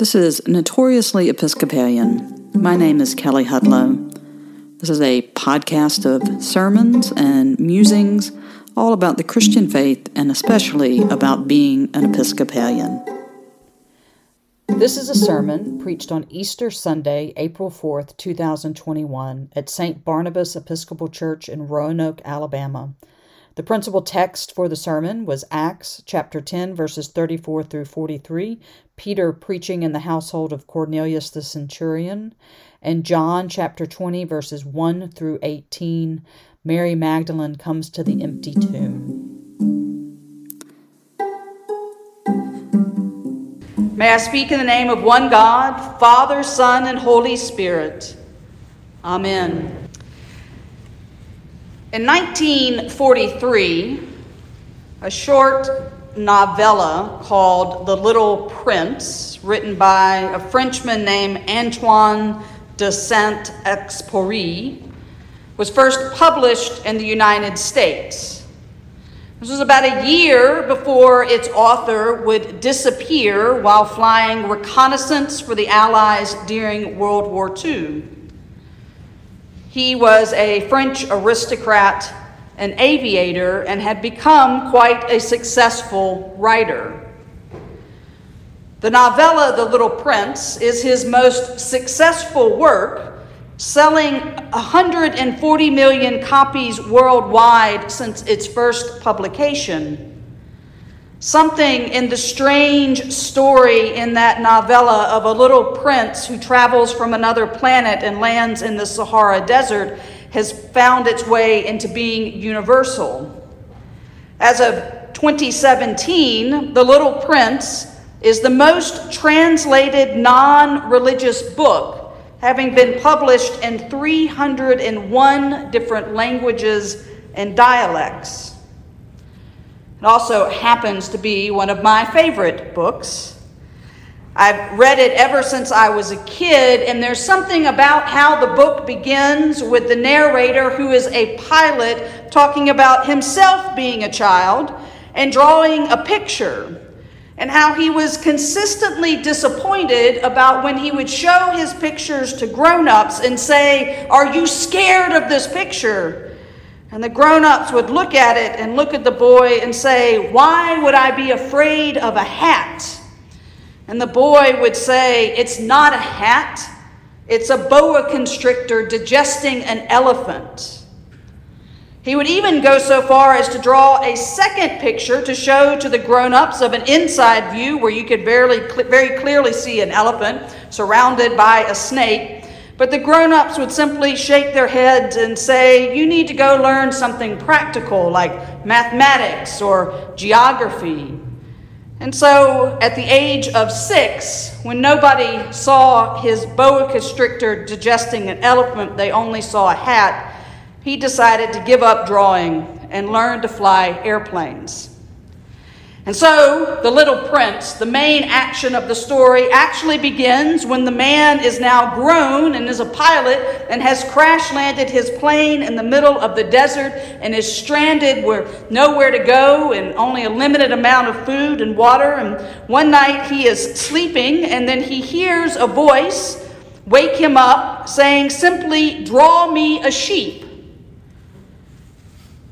This is Notoriously Episcopalian. My name is Kelley Hudlow. This is a podcast of sermons and musings all about the Christian faith and especially about being an Episcopalian. This is a sermon preached on Easter Sunday, April 4th, 2021, at St. Barnabas Episcopal Church in Roanoke, Alabama. The principal text for the sermon was Acts chapter 10, verses 34 through 43, Peter preaching in the household of Cornelius the centurion, and John chapter 20, verses 1 through 18, Mary Magdalene comes to the empty tomb. May I speak in the name of one God, Father, Son, and Holy Spirit. Amen. In 1943, a short novella called The Little Prince, written by a Frenchman named Antoine de Saint Exupéry, was first published in the United States. This was about a year before its author would disappear while flying reconnaissance for the Allies during World War II. He was a French aristocrat, an aviator, and had become quite a successful writer. The novella The Little Prince is his most successful work, selling 140 million copies worldwide since its first publication. Something in the strange story in that novella of a little prince who travels from another planet and lands in the Sahara Desert has found its way into being universal. As of 2017, The Little Prince is the most translated non religious book, having been published in 301 different languages and dialects. It also happens to be one of my favorite books. I've read it ever since I was a kid, and there's something about how the book begins with the narrator, who is a pilot, talking about himself being a child and drawing a picture, and how he was consistently disappointed about when he would show his pictures to grown ups and say, Are you scared of this picture? And the grown ups would look at it and look at the boy and say, Why would I be afraid of a hat? And the boy would say, It's not a hat, it's a boa constrictor digesting an elephant. He would even go so far as to draw a second picture to show to the grown ups of an inside view where you could very, very clearly see an elephant surrounded by a snake but the grown ups would simply shake their heads and say, You need to go learn something practical like mathematics or geography. And so, at the age of six, when nobody saw his boa constrictor digesting an elephant, they only saw a hat, he decided to give up drawing and learn to fly airplanes. And so, the little prince, the main action of the story, actually begins when the man is now grown and is a pilot and has crash landed his plane in the middle of the desert and is stranded with nowhere to go and only a limited amount of food and water. And one night he is sleeping and then he hears a voice wake him up saying, Simply draw me a sheep.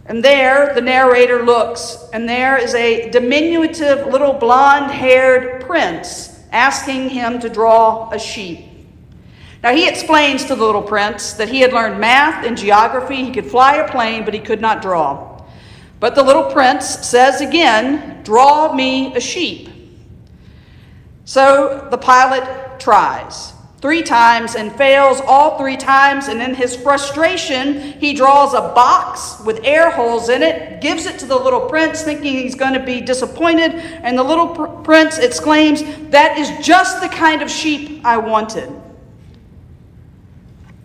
And there the narrator looks, and there is a diminutive little blonde haired prince asking him to draw a sheep. Now he explains to the little prince that he had learned math and geography, he could fly a plane, but he could not draw. But the little prince says again, Draw me a sheep. So the pilot tries three times and fails all three times. And in his frustration, he draws a box with air holes in it, gives it to the little prince, thinking he's going to be disappointed. And the little pr- prince exclaims, That is just the kind of sheep I wanted.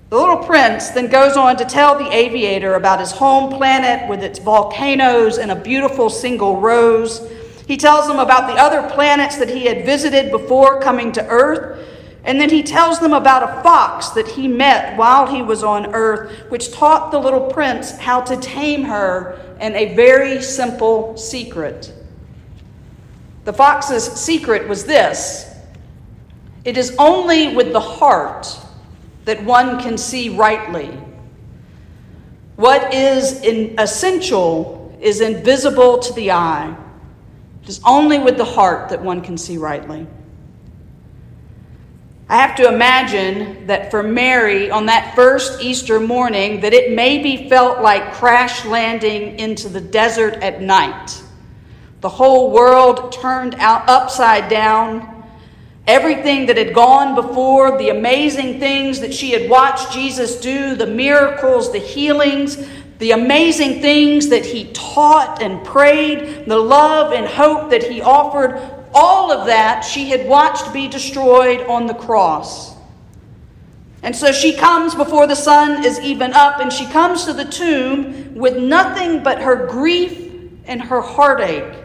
The little prince then goes on to tell the aviator about his home planet with its volcanoes and a beautiful single rose. He tells him about the other planets that he had visited before coming to Earth and then he tells them about a fox that he met while he was on earth, which taught the little prince how to tame her in a very simple secret. The fox's secret was this It is only with the heart that one can see rightly. What is essential is invisible to the eye. It is only with the heart that one can see rightly. I have to imagine that for Mary on that first Easter morning that it maybe felt like crash landing into the desert at night. The whole world turned out upside down. Everything that had gone before, the amazing things that she had watched Jesus do, the miracles, the healings, the amazing things that he taught and prayed, the love and hope that he offered, all of that she had watched be destroyed on the cross. And so she comes before the sun is even up, and she comes to the tomb with nothing but her grief and her heartache.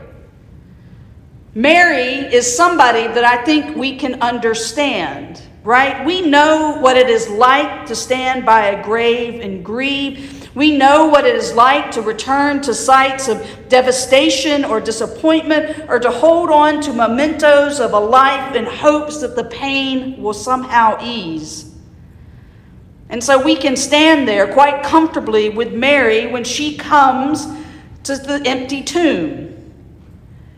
Mary is somebody that I think we can understand, right? We know what it is like to stand by a grave and grieve. We know what it is like to return to sites of devastation or disappointment or to hold on to mementos of a life in hopes that the pain will somehow ease. And so we can stand there quite comfortably with Mary when she comes to the empty tomb.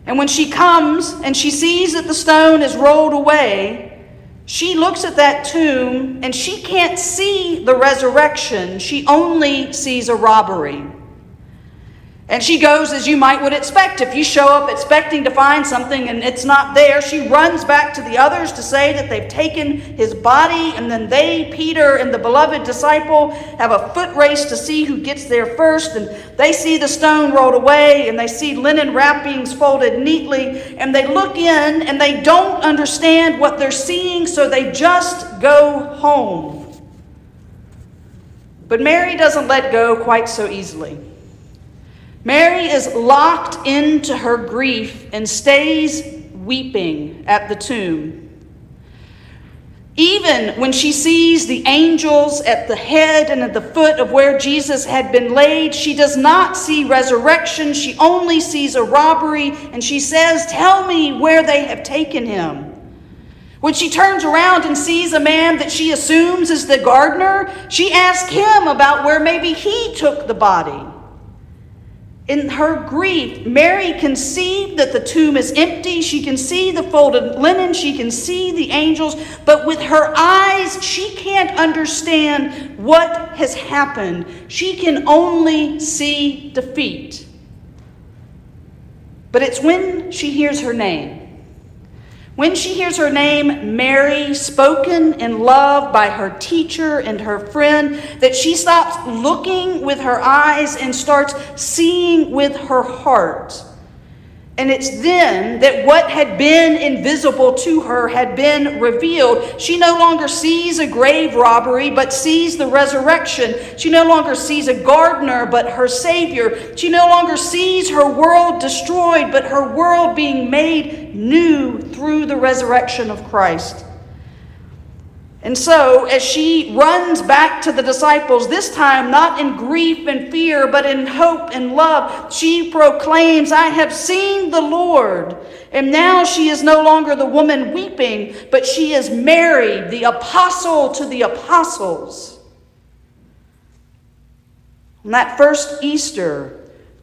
And when she comes and she sees that the stone is rolled away, she looks at that tomb and she can't see the resurrection. She only sees a robbery. And she goes as you might would expect. If you show up expecting to find something and it's not there, she runs back to the others to say that they've taken his body. And then they, Peter and the beloved disciple, have a foot race to see who gets there first. And they see the stone rolled away and they see linen wrappings folded neatly. And they look in and they don't understand what they're seeing, so they just go home. But Mary doesn't let go quite so easily. Mary is locked into her grief and stays weeping at the tomb. Even when she sees the angels at the head and at the foot of where Jesus had been laid, she does not see resurrection. She only sees a robbery, and she says, Tell me where they have taken him. When she turns around and sees a man that she assumes is the gardener, she asks him about where maybe he took the body. In her grief, Mary can see that the tomb is empty. She can see the folded linen. She can see the angels. But with her eyes, she can't understand what has happened. She can only see defeat. But it's when she hears her name when she hears her name, Mary, spoken in love by her teacher and her friend, that she stops looking with her eyes and starts seeing with her heart. And it's then that what had been invisible to her had been revealed. She no longer sees a grave robbery, but sees the resurrection. She no longer sees a gardener, but her Savior. She no longer sees her world destroyed, but her world being made new through the resurrection of Christ. And so, as she runs back to the disciples, this time not in grief and fear, but in hope and love, she proclaims, I have seen the Lord. And now she is no longer the woman weeping, but she is Mary, the apostle to the apostles. On that first Easter,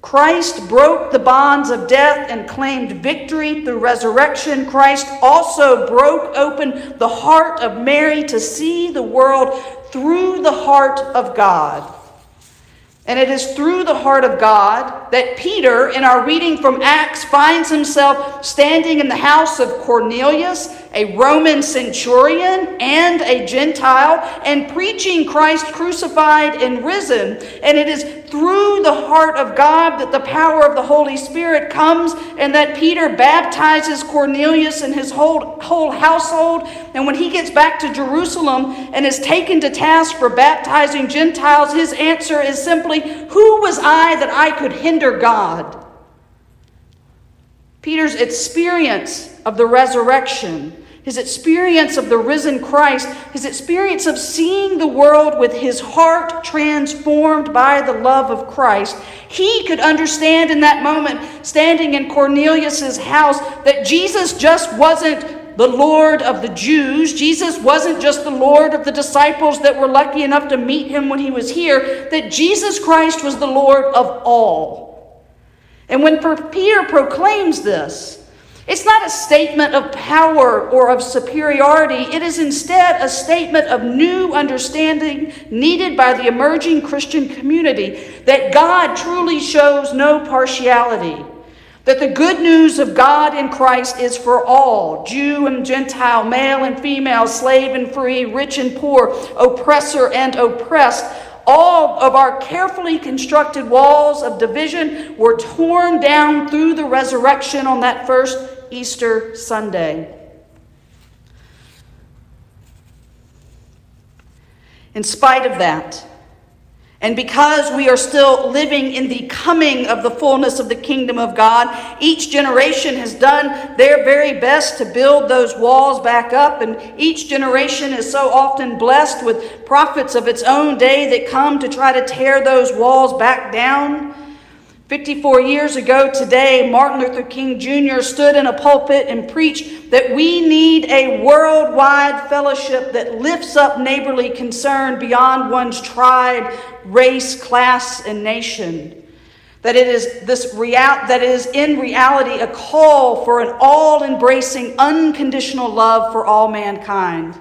Christ broke the bonds of death and claimed victory through resurrection. Christ also broke open the heart of Mary to see the world through the heart of God. And it is through the heart of God that Peter, in our reading from Acts, finds himself standing in the house of Cornelius, a Roman centurion and a Gentile, and preaching Christ crucified and risen. And it is through the heart of God that the power of the Holy Spirit comes, and that Peter baptizes Cornelius and his whole, whole household. And when he gets back to Jerusalem and is taken to task for baptizing Gentiles, his answer is simply, who was I that I could hinder God? Peter's experience of the resurrection, his experience of the risen Christ, his experience of seeing the world with his heart transformed by the love of Christ, he could understand in that moment, standing in Cornelius's house, that Jesus just wasn't the Lord of the Jews. Jesus wasn't just the Lord of the disciples that were lucky enough to meet him when he was here, that Jesus Christ was the Lord of all. And when Peter proclaims this, it's not a statement of power or of superiority. It is instead a statement of new understanding needed by the emerging Christian community that God truly shows no partiality. That the good news of God in Christ is for all Jew and Gentile, male and female, slave and free, rich and poor, oppressor and oppressed. All of our carefully constructed walls of division were torn down through the resurrection on that first Easter Sunday. In spite of that, and because we are still living in the coming of the fullness of the kingdom of God, each generation has done their very best to build those walls back up. And each generation is so often blessed with prophets of its own day that come to try to tear those walls back down. 54 years ago today, Martin Luther King Jr. stood in a pulpit and preached that we need a worldwide fellowship that lifts up neighborly concern beyond one's tribe, race, class, and nation. That it is this real, that is in reality a call for an all-embracing, unconditional love for all mankind.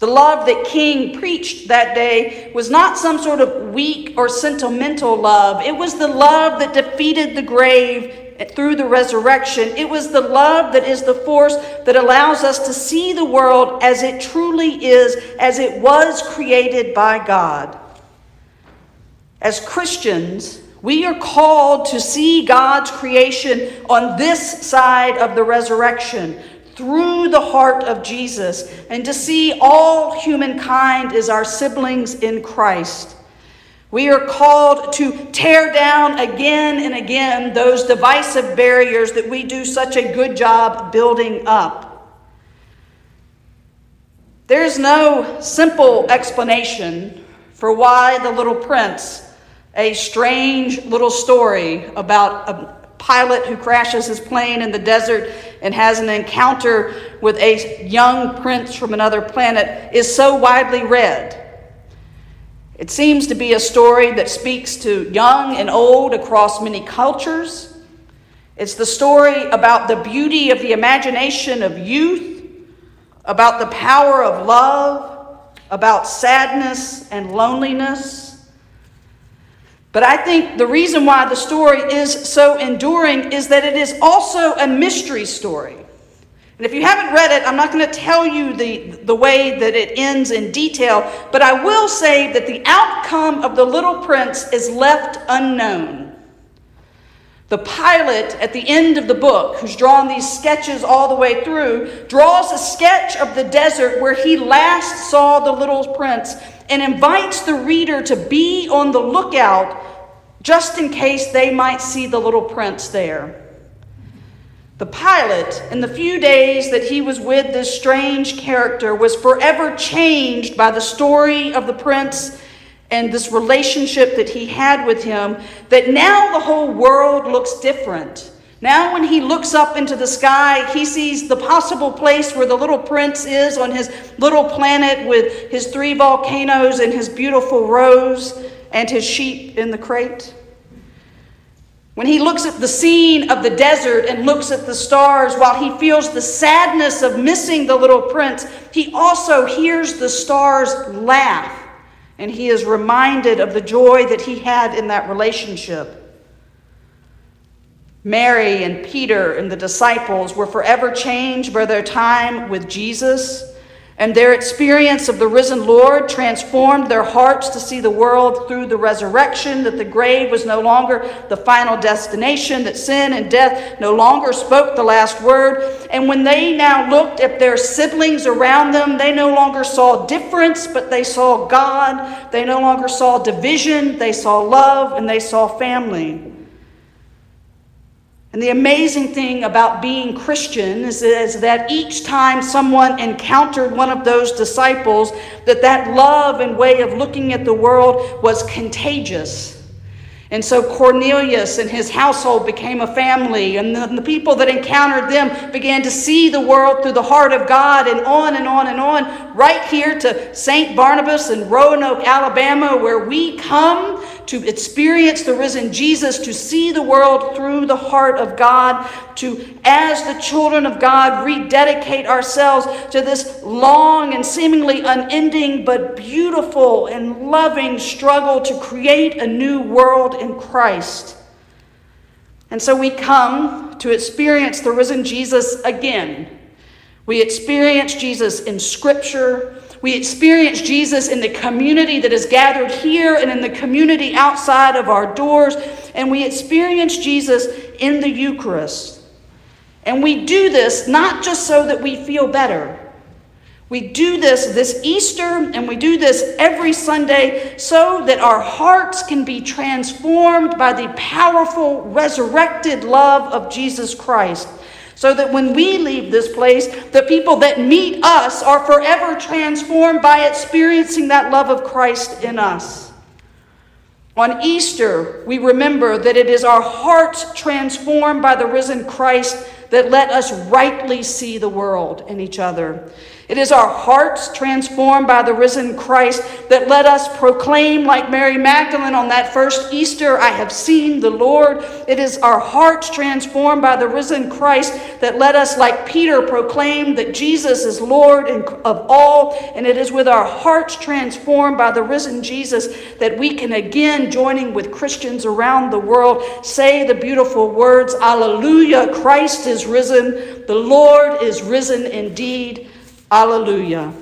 The love that King preached that day was not some sort of weak or sentimental love. It was the love that defeated the grave through the resurrection. It was the love that is the force that allows us to see the world as it truly is, as it was created by God. As Christians, we are called to see God's creation on this side of the resurrection, through the heart of Jesus and to see all humankind as our siblings in Christ. We are called to tear down again and again those divisive barriers that we do such a good job building up. There's no simple explanation for why the little prince, a strange little story about a pilot who crashes his plane in the desert and has an encounter with a young prince from another planet is so widely read. It seems to be a story that speaks to young and old across many cultures. It's the story about the beauty of the imagination of youth, about the power of love, about sadness and loneliness but I think the reason why the story is so enduring is that it is also a mystery story. And if you haven't read it, I'm not going to tell you the, the way that it ends in detail, but I will say that the outcome of The Little Prince is left unknown. The pilot at the end of the book, who's drawn these sketches all the way through, draws a sketch of the desert where he last saw the little prince and invites the reader to be on the lookout just in case they might see the little prince there. The pilot, in the few days that he was with this strange character, was forever changed by the story of the prince and this relationship that he had with him, that now the whole world looks different. Now, when he looks up into the sky, he sees the possible place where the little prince is on his little planet with his three volcanoes and his beautiful rose and his sheep in the crate. When he looks at the scene of the desert and looks at the stars, while he feels the sadness of missing the little prince, he also hears the stars laugh and he is reminded of the joy that he had in that relationship. Mary and Peter and the disciples were forever changed by their time with Jesus and their experience of the risen Lord transformed their hearts to see the world through the resurrection, that the grave was no longer the final destination, that sin and death no longer spoke the last word. And when they now looked at their siblings around them, they no longer saw difference, but they saw God. They no longer saw division, they saw love, and they saw family. And the amazing thing about being Christian is, is, that each time someone encountered one of those disciples, that that love and way of looking at the world was contagious. And so Cornelius and his household became a family, and the, the, people that encountered them began to see the world through the heart of God, and on and on and on, right here to St. Barnabas in Roanoke, Alabama, where we come to experience the risen Jesus, to see the world through the heart of God, to, as the children of God, rededicate ourselves to this long and seemingly unending but beautiful and loving struggle to create a new world in Christ. And so we come to experience the risen Jesus again. We experience Jesus in Scripture. We experience Jesus in the community that is gathered here and in the community outside of our doors. And we experience Jesus in the Eucharist. And we do this not just so that we feel better. We do this this Easter and we do this every Sunday so that our hearts can be transformed by the powerful resurrected love of Jesus Christ. So that when we leave this place, the people that meet us are forever transformed by experiencing that love of Christ in us. On Easter, we remember that it is our hearts transformed by the risen Christ that let us rightly see the world and each other. It is our hearts transformed by the risen Christ that let us proclaim, like Mary Magdalene on that first Easter, I have seen the Lord. It is our hearts transformed by the risen Christ that let us, like Peter, proclaim that Jesus is Lord of all. And it is with our hearts transformed by the risen Jesus that we can again, joining with Christians around the world, say the beautiful words, Alleluia, Christ is risen, the Lord is risen indeed. Alleluia.